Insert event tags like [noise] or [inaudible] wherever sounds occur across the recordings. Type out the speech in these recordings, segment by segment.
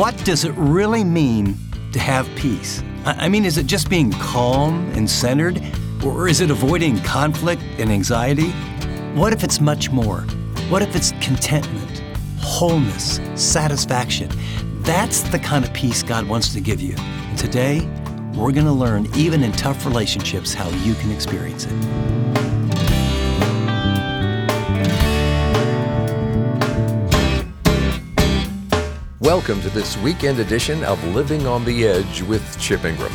What does it really mean to have peace? I mean, is it just being calm and centered? Or is it avoiding conflict and anxiety? What if it's much more? What if it's contentment, wholeness, satisfaction? That's the kind of peace God wants to give you. And today, we're going to learn, even in tough relationships, how you can experience it. Welcome to this weekend edition of Living on the Edge with Chip Ingram.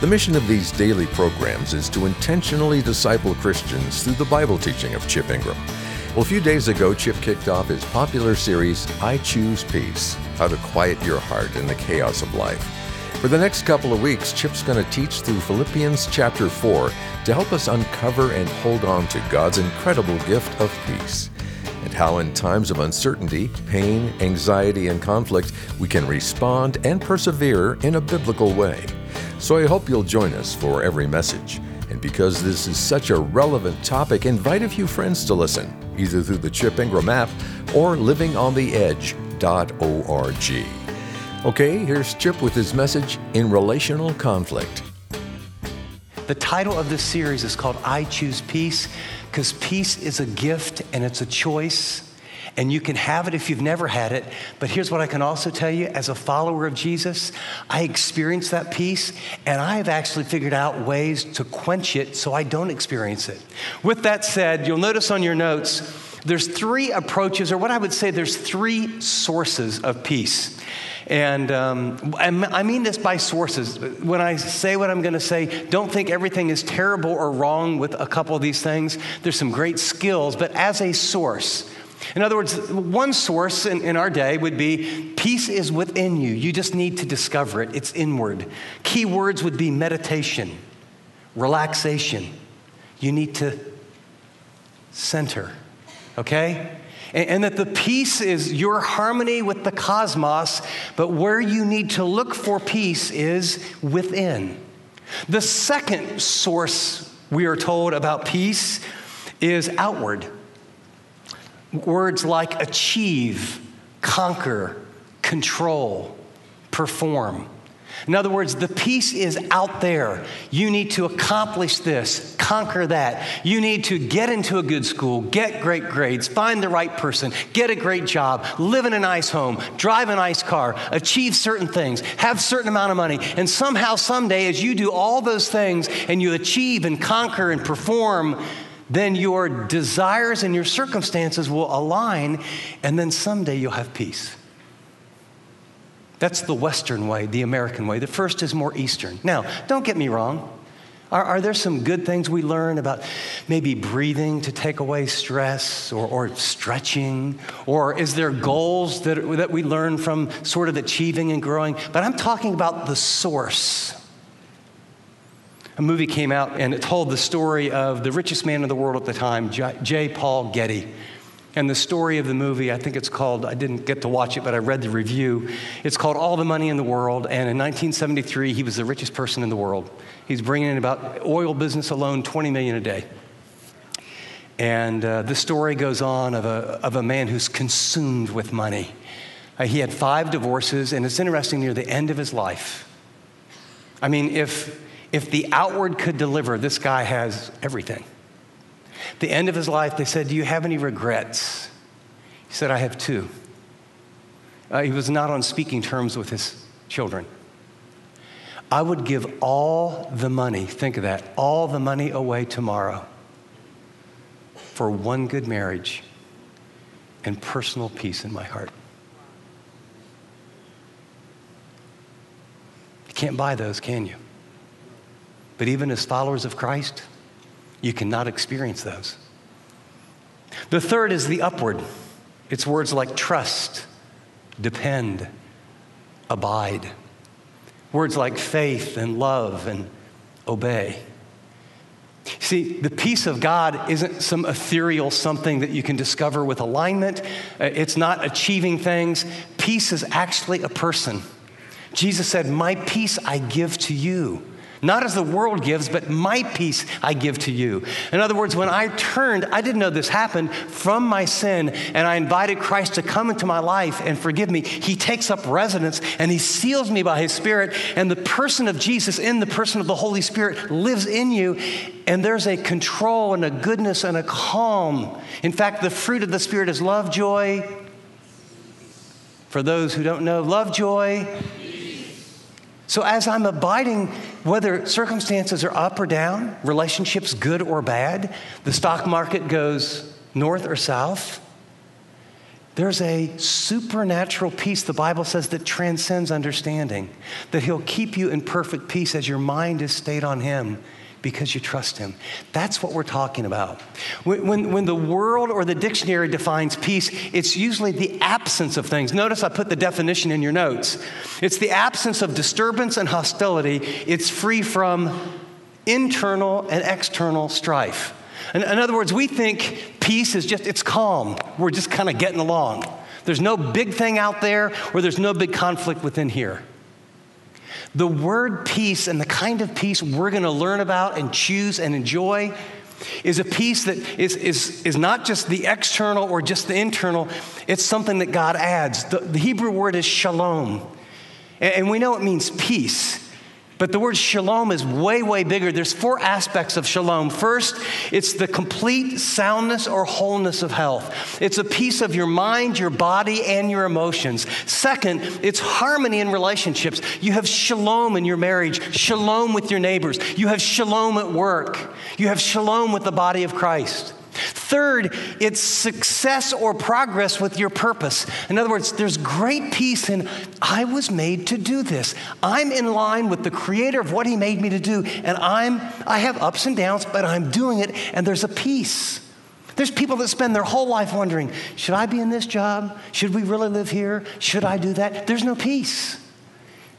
The mission of these daily programs is to intentionally disciple Christians through the Bible teaching of Chip Ingram. Well, a few days ago, Chip kicked off his popular series, I Choose Peace How to Quiet Your Heart in the Chaos of Life. For the next couple of weeks, Chip's going to teach through Philippians chapter 4 to help us uncover and hold on to God's incredible gift of peace and how, in times of uncertainty, pain, anxiety, and conflict, we can respond and persevere in a biblical way. So I hope you'll join us for every message. And because this is such a relevant topic, invite a few friends to listen, either through the Chip Ingram app or livingontheedge.org. Okay, here's Chip with his message in relational conflict. The title of this series is called I Choose Peace because peace is a gift and it's a choice. And you can have it if you've never had it. But here's what I can also tell you as a follower of Jesus, I experience that peace and I have actually figured out ways to quench it so I don't experience it. With that said, you'll notice on your notes, there's three approaches, or what I would say, there's three sources of peace. And um, I mean this by sources. When I say what I'm going to say, don't think everything is terrible or wrong with a couple of these things. There's some great skills, but as a source, in other words, one source in, in, our day would be peace is within you. You just need to discover it, it's inward. Key words would be meditation, relaxation. You need to center, okay? And, and that the peace is your harmony with the cosmos, but where you need to look for peace is within. The second source we are told about peace is outward. Words like achieve, conquer, control, perform. In other words, the peace is out there. You need to accomplish this, conquer that. You need to get into a good school, get great grades, find the right person, get a great job, live in a nice home, drive a nice car, achieve certain things, have certain amount of money. And somehow, someday, as you do all those things and you achieve and conquer and perform, then your desires and your circumstances will align, and then someday you'll have peace. That's the Western way, the American way. The first is more Eastern. Now, don't get me wrong. Are, are, there some good things we learn about maybe breathing to take away stress or, or stretching? Or is there goals that, that we learn from sort of achieving and growing? But I'm talking about the source. A movie came out and it told the story of the richest man in the world at the time, J. Paul Getty. And the story of the movie, I think it's called, I didn't get to watch it, but I read the review. It's called All the Money in the World. And in 1973, he was the richest person in the world. He's bringing in about oil business alone 20 million a day. And uh, the story goes on of a, of a man who's consumed with money. Uh, he had five divorces, and it's interesting near the end of his life. I mean, if, if the outward could deliver, this guy has everything. The end of his life, they said, Do you have any regrets? He said, I have two. Uh, he was not on speaking terms with his children. I would give all the money, think of that, all the money away tomorrow for one good marriage and personal peace in my heart. You can't buy those, can you? But even as followers of Christ, you cannot experience those. The third is the upward. It's words like trust, depend, abide. Words like faith and love and obey. See, the peace of God isn't some ethereal something that you can discover with alignment. Uh, it's not achieving things. Peace is actually a person. Jesus said, My peace I give to you. Not as the world gives, but my peace I give to you. In other words, when I turned, I didn't know this happened, from my sin, and I invited Christ to come into my life and forgive me, he takes up residence and he seals me by his Spirit. And the person of Jesus, in the person of the Holy Spirit, lives in you. And there's a control and a goodness and a calm. In fact, the fruit of the Spirit is love, joy. For those who don't know, love, joy so, as I'm abiding, whether circumstances are up or down, relationships good or bad, the stock market goes north or south, there's a supernatural peace, the Bible says, that transcends understanding, that He'll keep you in perfect peace as your mind is stayed on Him because you trust Him. That's what we're talking about. When, when, when, the world or the dictionary defines peace, it's usually the absence of things. Notice I put the definition in your notes it's the absence of disturbance and hostility, it's free from internal and external strife. In, in other words, we think peace is just, it's calm. We're just kind of getting along. There's no big thing out there, or there's no big conflict within here. The word peace and the kind of peace we're going to learn about and choose and enjoy is a peace that is, is, is not just the external or just the internal, it's something that God adds. The, the Hebrew word is shalom. And, and we know it means peace. But the word shalom is way, way bigger. There's four aspects of shalom. First, it's the complete soundness or wholeness of health. It's a peace of your mind, your body, and your emotions. Second, it's harmony in relationships. You have shalom in your marriage, shalom with your neighbors. You have shalom at work. You have shalom with the body of Christ. Third, it's success or progress with your purpose. In other words, there's great peace in I was made to do this. I'm in line with the creator of what he made me to do and I'm I have ups and downs, but I'm doing it and there's a peace. There's people that spend their whole life wondering, should I be in this job? Should we really live here? Should I do that? There's no peace.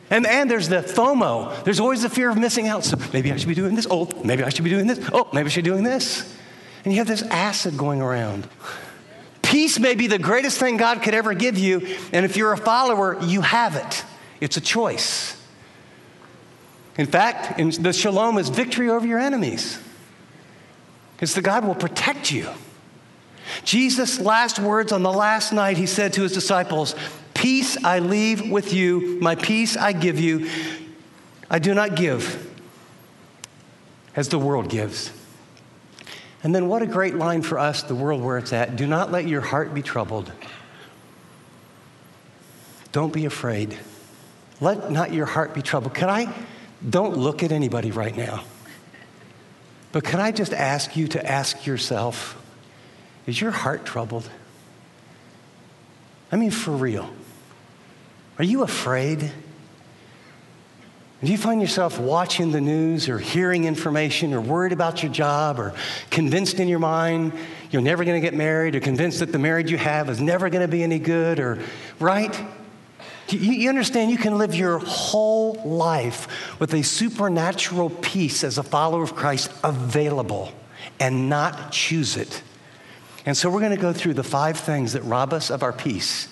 And, and there's the FOMO. There's always the fear of missing out. So maybe I should be doing this. Oh, maybe I should be doing this. Oh, maybe I should be doing this. And you have this acid going around. Peace may be the greatest thing God could ever give you, and if you're a follower, you have it. It's a choice. In fact, in the shalom is victory over your enemies. It's the God will protect you. Jesus' last words on the last night, he said to his disciples, Peace I leave with you, my peace I give you. I do not give as the world gives. And then, what a great line for us, the world where it's at. Do not let your heart be troubled. Don't be afraid. Let not your heart be troubled. Can I? Don't look at anybody right now. But can I just ask you to ask yourself is your heart troubled? I mean, for real. Are you afraid? Do you find yourself watching the news or hearing information or worried about your job or convinced in your mind you're never going to get married or convinced that the marriage you have is never going to be any good or, right? You, understand you can live your whole life with a supernatural peace as a follower of Christ available and not choose it. And so we're going to go through the five things that rob us of our peace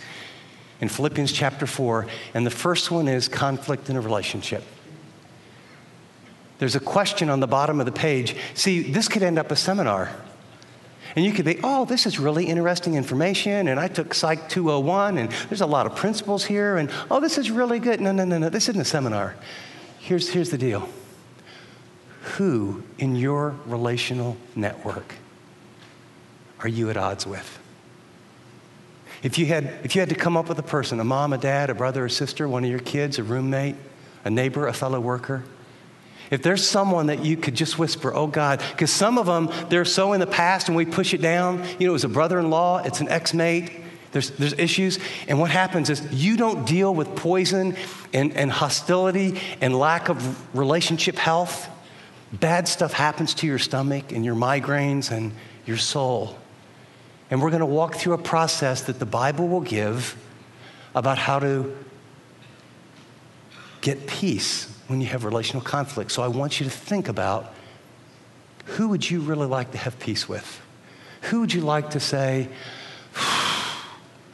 in Philippians chapter 4. And the first one is conflict in a relationship. There's a question on the bottom of the page. See, this could end up a seminar. And you could be, oh, this is really interesting information, and I took Psych 201, and there's a lot of principles here, and oh, this is really good. No, no, no, no, this isn't a seminar. Here's, here's the deal Who in your relational network are you at odds with? If you, had, if you had to come up with a person, a mom, a dad, a brother, a sister, one of your kids, a roommate, a neighbor, a fellow worker, if there's someone that you could just whisper, oh God, because some of them, they're so in the past and we push it down. You know, it was a brother in law, it's an ex mate, there's, there's issues. And what happens is you don't deal with poison and, and hostility and lack of relationship health. Bad stuff happens to your stomach and your migraines and your soul. And we're going to walk through a process that the Bible will give about how to get peace when you have relational conflict. So I want you to think about who would you really like to have peace with? Who would you like to say,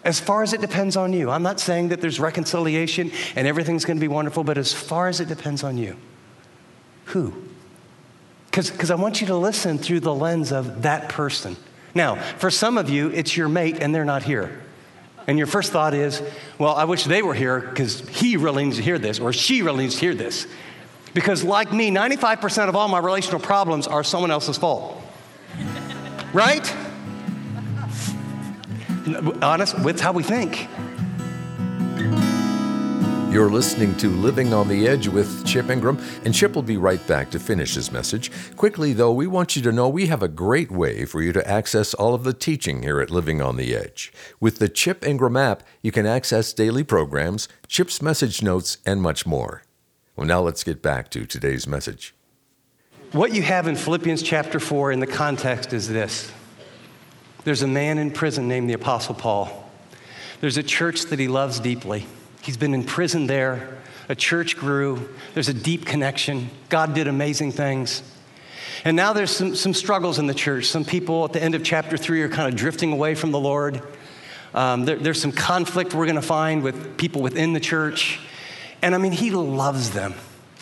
as far as it depends on you? I'm not saying that there's reconciliation and everything's going to be wonderful, but as far as it depends on you, Who? Because I want you to listen through the lens of that person. Now, for some of you, it's your mate and they're not here. And your first thought is, well, I wish they were here because he really needs to hear this or she really needs to hear this. Because, like me, 95% of all my relational problems are someone else's fault. right? Honest, that's how we think. You're listening to Living on the Edge with Chip Ingram, and Chip will be right back to finish his message. Quickly, though, we want you to know we have a great way for you to access all of the teaching here at Living on the Edge. With the Chip Ingram app, you can access daily programs, Chip's message notes, and much more. Well, now let's get back to today's message. What you have in Philippians chapter 4 in the context is this there's a man in prison named the Apostle Paul. There's a church that he loves deeply. He's been in prison there. A church grew. There's a deep connection. God did amazing things. And now there's some, some struggles in the church. Some people at the end of chapter three are kind of drifting away from the Lord. Um, there, there's some conflict we're going to find with people within the church. And I mean, he loves them.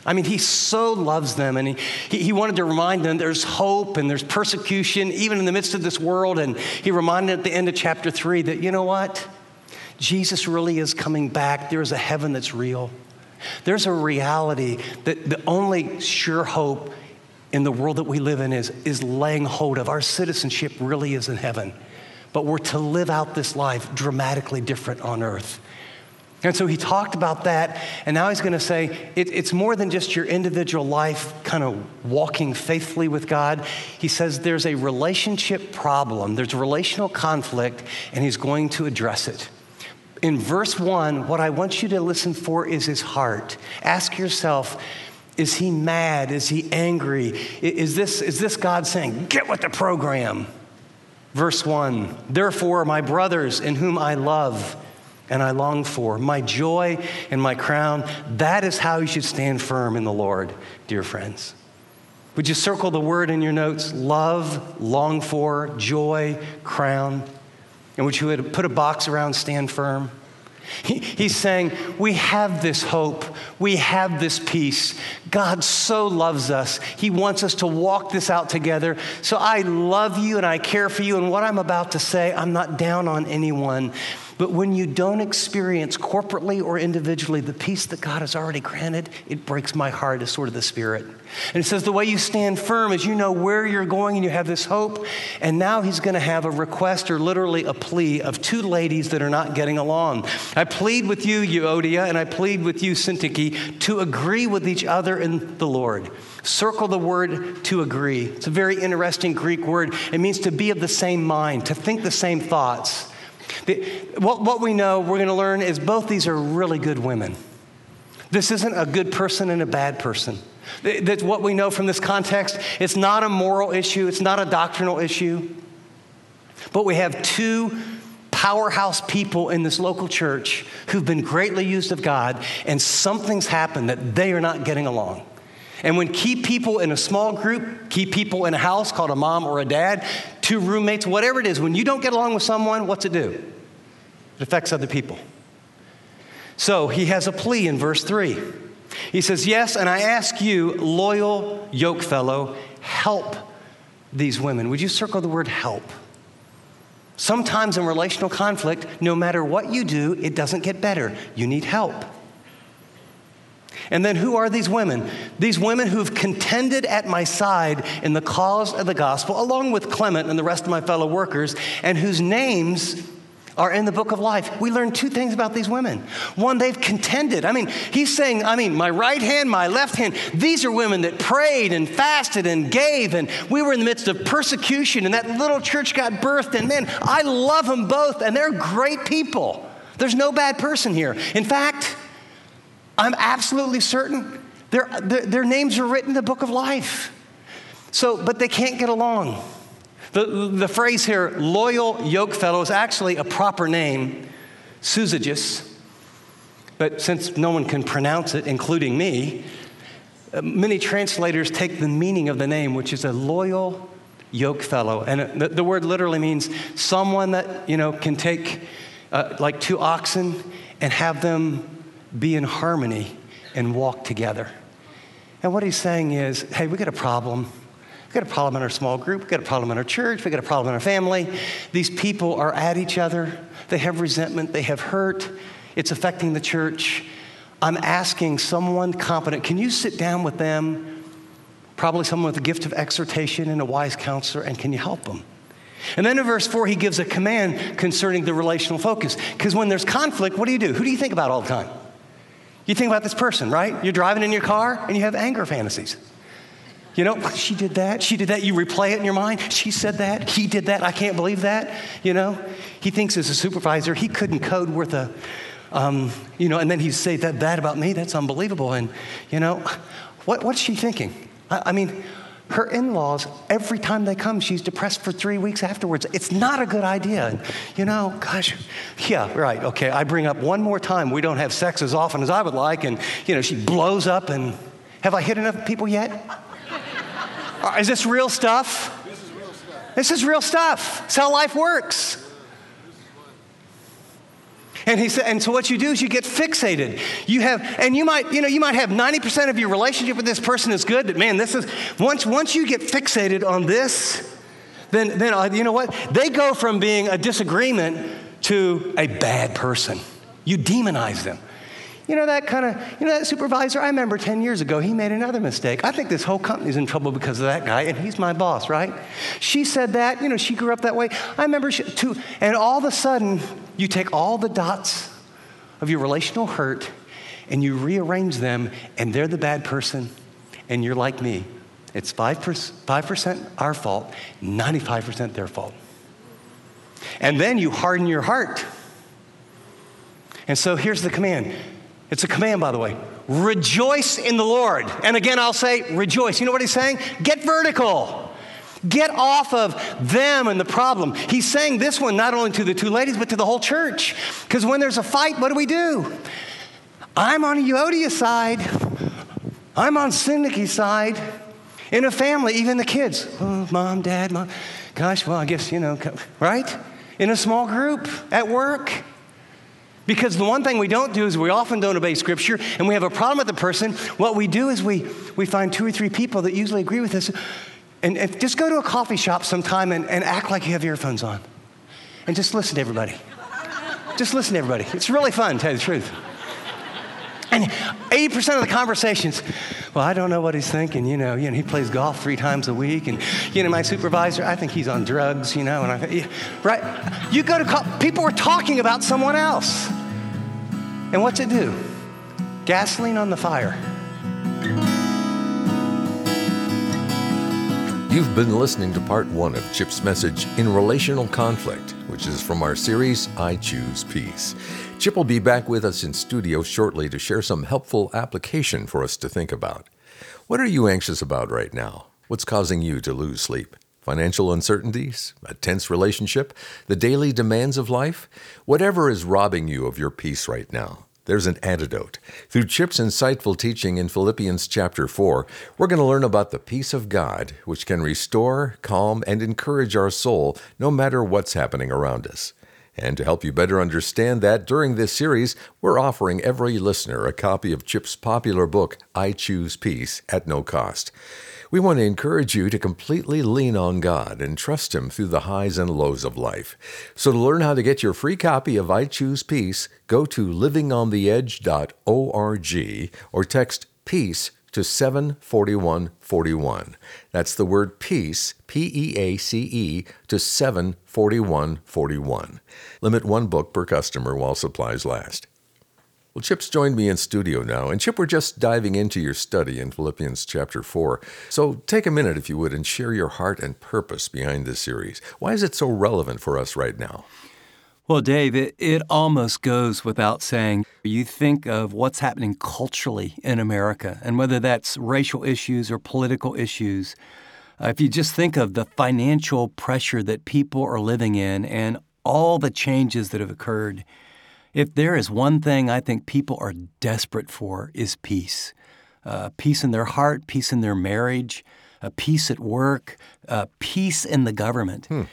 I mean, he so loves them, and he, he wanted to remind them there's hope and there's persecution, even in the midst of this world. And he reminded at the end of chapter three that, you know what? Jesus really is coming back. There is a heaven that's real. There's a reality that the only sure hope in the world that we live in is, is laying hold of. Our citizenship really is in heaven. But we're to live out this life dramatically different on earth. And so he talked about that, and now he's going to say it, it's more than just your individual life kind of walking faithfully with God. He says there's a relationship problem, there's relational conflict, and he's going to address it in verse one, what I want you to listen for is his heart. Ask yourself, is he mad? Is he angry? Is this, is this God saying, get with the program? Verse one, therefore, my brothers in whom I love and I long for, my joy and my crown, that is how you should stand firm in the Lord, dear friends. Would you circle the word in your notes? Love, long for, joy, crown in which he would put a box around stand firm. He, he's saying, We have this hope. We have this peace. God so loves us. He wants us to walk this out together. So I love you and I care for you. And what I'm about to say, I'm not down on anyone. But when you don't experience corporately or individually the peace that God has already granted, it breaks my heart as sort of the Spirit. And it says the way you stand firm is you know where you're going and you have this hope. And now he's going to have a request or literally a plea of two ladies that are not getting along. I plead with you, Euodia, and I plead with you, Syntyche, to agree with each other in the Lord. Circle the word to agree. It's a very interesting Greek word. It means to be of the same mind, to think the same thoughts. The, what, what we know, we're going to learn, is both these are really good women. This isn't a good person and a bad person. That's what we know from this context. It's not a moral issue, it's not a doctrinal issue. But we have two powerhouse people in this local church who've been greatly used of God, and something's happened that they are not getting along. And when key people in a small group, key people in a house called a mom or a dad, two roommates, whatever it is, when you don't get along with someone, what's it do? It affects other people. So he has a plea in verse 3. He says, Yes, and I ask you, loyal yoke fellow, help these women. Would you circle the word help? Sometimes in relational conflict, no matter what you do, it doesn't get better. You need help. And then who are these women? These women who've contended at my side in the cause of the gospel, along with Clement and the rest of my fellow workers, and whose names are in the book of life. We learn two things about these women. One, they've contended. I mean, he's saying, I mean, my right hand, my left hand, these are women that prayed and fasted and gave, and we were in the midst of persecution, and that little church got birthed, and man, I love them both, and they're great people. There's no bad person here. In fact, I'm absolutely certain their, their, their, names are written in the book of life. So, but they can't get along. The, the phrase here, loyal yoke fellow, is actually a proper name, Syzygus. But since no one can pronounce it, including me, uh, many translators take the meaning of the name, which is a loyal yoke fellow. And the, the word literally means someone that, you know, can take uh, like two oxen and have them be in harmony and walk together. And what he's saying is, hey, we got a problem. We got a problem in our small group. We got a problem in our church. We got a problem in our family. These people are at each other. They have resentment. They have hurt. It's affecting the church. I'm asking someone competent. Can you sit down with them? Probably someone with a gift of exhortation and a wise counselor, and can you help them? And then in verse 4, he gives a command concerning the relational focus. Because when there's conflict, what do you do? Who do you think about all the time? You think about this person, right? You're driving in your car and you have anger fantasies. You know, she did that, she did that. You replay it in your mind. She said that, he did that. I can't believe that. You know, he thinks as a supervisor, he couldn't code worth a, um, you know, and then he'd say that, that about me. That's unbelievable. And, you know, what, what's she thinking? I, I mean, her in laws, every time they come, she's depressed for three weeks afterwards. It's not a good idea. You know, gosh, yeah, right, okay. I bring up one more time we don't have sex as often as I would like, and, you know, she blows up. And have I hit enough people yet? Uh, is this real stuff? This is real stuff. This is real stuff. It's how life works. And he said, and so what you do is you get fixated. You have, and you might, you know, you might have 90% of your relationship with this person is good, but man, this is, once, once you get fixated on this, then, then uh, you know what? They go from being a disagreement to a bad person. You demonize them. You know that kind of, you know that supervisor? I remember 10 years ago, he made another mistake. I think this whole company's in trouble because of that guy, and he's my boss, right? She said that, you know, she grew up that way. I remember she, too, and all of a sudden, you take all the dots of your relational hurt and you rearrange them, and they're the bad person, and you're like me. It's 5%, 5% our fault, 95% their fault. And then you harden your heart. And so here's the command it's a command, by the way. Rejoice in the Lord. And again, I'll say rejoice. You know what he's saying? Get vertical. Get off of them and the problem. He's saying this one not only to the two ladies, but to the whole church. Because when there's a fight, what do we do? I'm on Euodia's side. I'm on Syntyche's side. In a family, even the kids. Oh, mom, dad, mom. Gosh, well, I guess, you know, right? In a small group, at work. Because the one thing we don't do is we often don't obey Scripture and we have a problem with the person. What we do is we, we find two or three people that usually agree with us and, and just go to a coffee shop sometime and, and act like you have earphones on and just listen to everybody. just listen to everybody. It's really fun, to tell you the truth. And 80% of the conversations, well, I don't know what he's thinking. You know, you know, he plays golf three times a week, and you know, my supervisor, I think he's on drugs. You know, and I, right? You go to call, people are talking about someone else, and what's it do? Gasoline on the fire. You've been listening to part one of Chip's message in relational conflict, which is from our series I Choose Peace. Chip will be back with us in studio shortly to share some helpful application for us to think about. What are you anxious about right now? What's causing you to lose sleep? Financial uncertainties? A tense relationship? The daily demands of life? Whatever is robbing you of your peace right now. There's an antidote. Through Chip's insightful teaching in Philippians chapter 4, we're going to learn about the peace of God, which can restore, calm, and encourage our soul no matter what's happening around us. And to help you better understand that, during this series, we're offering every listener a copy of Chip's popular book, I Choose Peace, at no cost. We want to encourage you to completely lean on God and trust Him through the highs and lows of life. So, to learn how to get your free copy of I Choose Peace, go to livingontheedge.org or text PEACE to 74141. That's the word peace, P E A C E, to 74141. Limit one book per customer while supplies last. Well, Chip's joined me in studio now, and Chip, we're just diving into your study in Philippians chapter 4. So take a minute, if you would, and share your heart and purpose behind this series. Why is it so relevant for us right now? Well, Dave, it, it almost goes without saying. You think of what's happening culturally in America, and whether that's racial issues or political issues. Uh, if you just think of the financial pressure that people are living in and all the changes that have occurred, if there is one thing I think people are desperate for is peace. Uh, peace in their heart, peace in their marriage, uh, peace at work, uh, peace in the government. Hmm.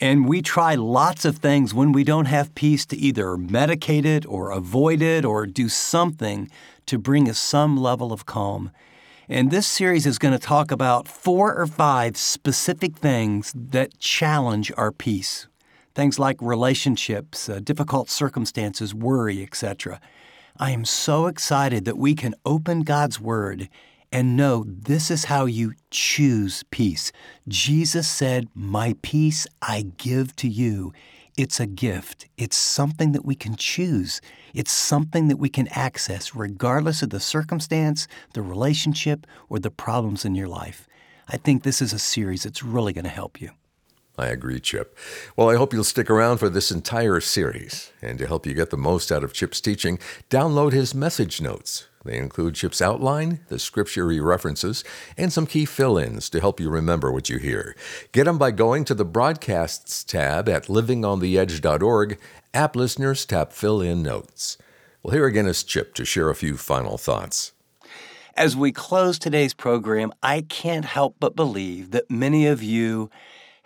And we try lots of things when we don't have peace to either medicate it or avoid it or do something to bring us some level of calm. And this series is going to talk about four or five specific things that challenge our peace. Things like relationships, uh, difficult circumstances, worry, etc. I am so excited that we can open God's Word and know this is how you choose peace. Jesus said, My peace I give to you. It's a gift. It's something that we can choose. It's something that we can access regardless of the circumstance, the relationship, or the problems in your life. I think this is a series that's really going to help you. I agree, Chip. Well, I hope you'll stick around for this entire series. And to help you get the most out of Chip's teaching, download his message notes. They include Chip's outline, the scripture he references, and some key fill ins to help you remember what you hear. Get them by going to the Broadcasts tab at livingontheedge.org. App listeners tap Fill In Notes. Well, here again is Chip to share a few final thoughts. As we close today's program, I can't help but believe that many of you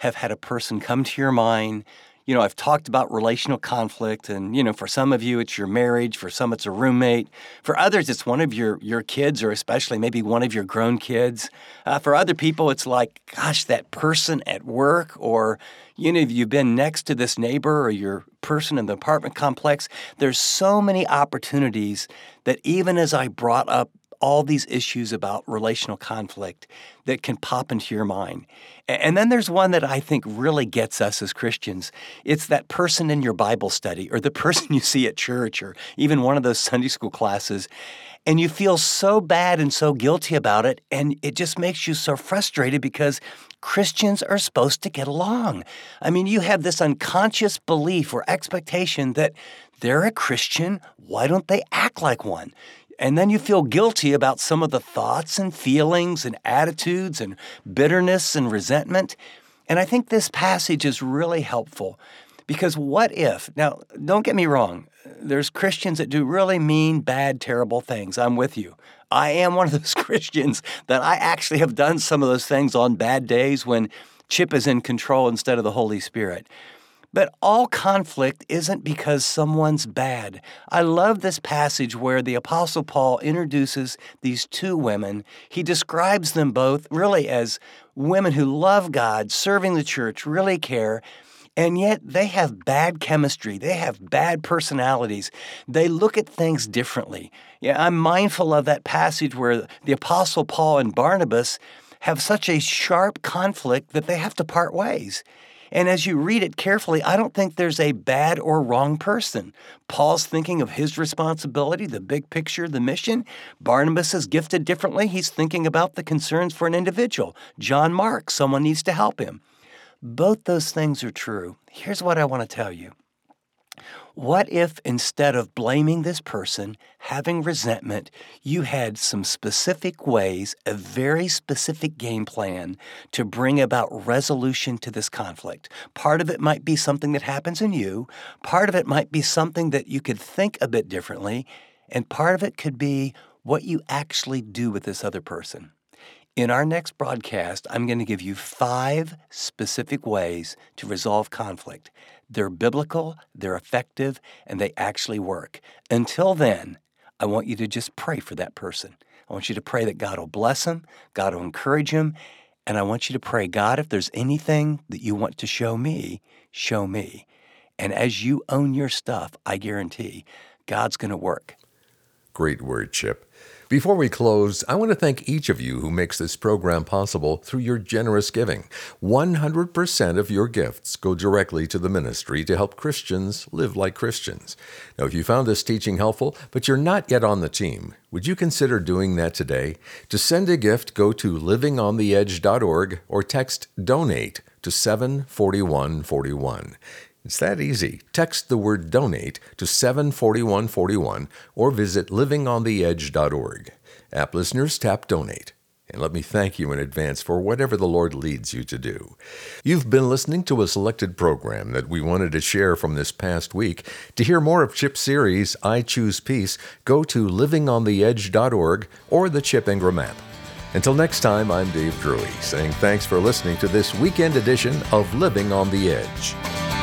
have had a person come to your mind. You know, I've talked about relational conflict, and you know, for some of you, it's your marriage. For some, it's a roommate. For others, it's one of your your kids, or especially maybe one of your grown kids. Uh, for other people, it's like, gosh, that person at work, or you know, if you've been next to this neighbor or your person in the apartment complex. There's so many opportunities that even as I brought up all these issues about relational conflict that can pop into your mind. And then there's one that I think really gets us as Christians. It's that person in your Bible study or the [laughs] person you see at church or even one of those Sunday school classes. And you feel so bad and so guilty about it. And it just makes you so frustrated because Christians are supposed to get along. I mean, you have this unconscious belief or expectation that they're a Christian. Why don't they act like one? And then you feel guilty about some of the thoughts and feelings and attitudes and bitterness and resentment. And I think this passage is really helpful because what if, now, don't get me wrong, there's Christians that do really mean, bad, terrible things. I'm with you. I am one of [laughs] those Christians that I actually have done some of those things on bad days when Chip is in control instead of the Holy Spirit. But all conflict isn't because someone's bad. I love this passage where the Apostle Paul introduces these two women. He describes them both really as women who love God, serving the church, really care. And yet they have bad chemistry. They have bad personalities. They look at things differently. Yeah, I'm mindful of that passage where the Apostle Paul and Barnabas have such a sharp conflict that they have to part ways. And as you read it carefully, I don't think there's a bad or wrong person. Paul's thinking of his responsibility, the big picture, the mission. Barnabas is gifted differently. He's thinking about the concerns for an individual. John Mark, someone needs to help him. Both those things are true. Here's what I want to tell you what if instead of blaming this person, having resentment, you had some specific ways, a very specific game plan to bring about resolution to this conflict? Part of it might be something that happens in you, part of it might be something that you could think a bit differently, and part of it could be what you actually do with this other person. In our next broadcast, I'm going to give you five specific ways to resolve conflict. They're biblical, they're effective, and they actually work. Until then, I want you to just pray for that person. I want you to pray that God will bless him, God will encourage him, and I want you to pray, God, if there's anything that you want to show me, show me. And as you own your stuff, I guarantee God's going to work. Great word, Chip. Before we close, I want to thank each of you who makes this program possible through your generous giving. 100% of your gifts go directly to the ministry to help Christians live like Christians. Now, if you found this teaching helpful, but you're not yet on the team, would you consider doing that today? To send a gift, go to livingontheedge.org or text donate to 74141. It's that easy. Text the word donate to 74141 or visit livingontheedge.org. App listeners tap donate. And let me thank you in advance for whatever the Lord leads you to do. You've been listening to a selected program that we wanted to share from this past week. To hear more of Chip's series, I Choose Peace, go to livingontheedge.org or the Chip Ingram app. Until next time, I'm Dave Drury, saying thanks for listening to this weekend edition of Living on the Edge.